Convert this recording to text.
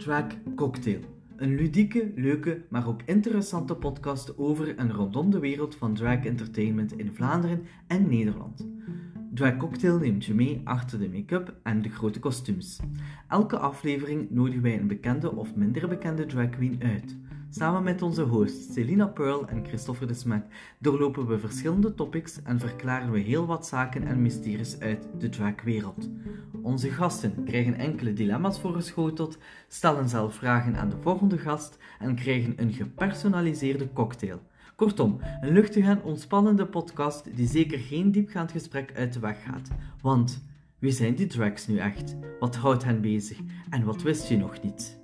Drag Cocktail. Een ludieke, leuke, maar ook interessante podcast over en rondom de wereld van drag entertainment in Vlaanderen en Nederland. Drag Cocktail neemt je mee achter de make-up en de grote kostuums. Elke aflevering nodigen wij een bekende of minder bekende drag queen uit. Samen met onze hosts Selina Pearl en Christopher de Smet doorlopen we verschillende topics en verklaren we heel wat zaken en mysteries uit de dragwereld. Onze gasten krijgen enkele dilemma's voorgeschoteld, stellen zelf vragen aan de volgende gast en krijgen een gepersonaliseerde cocktail. Kortom, een luchtige en ontspannende podcast die zeker geen diepgaand gesprek uit de weg gaat. Want wie zijn die drags nu echt? Wat houdt hen bezig? En wat wist je nog niet?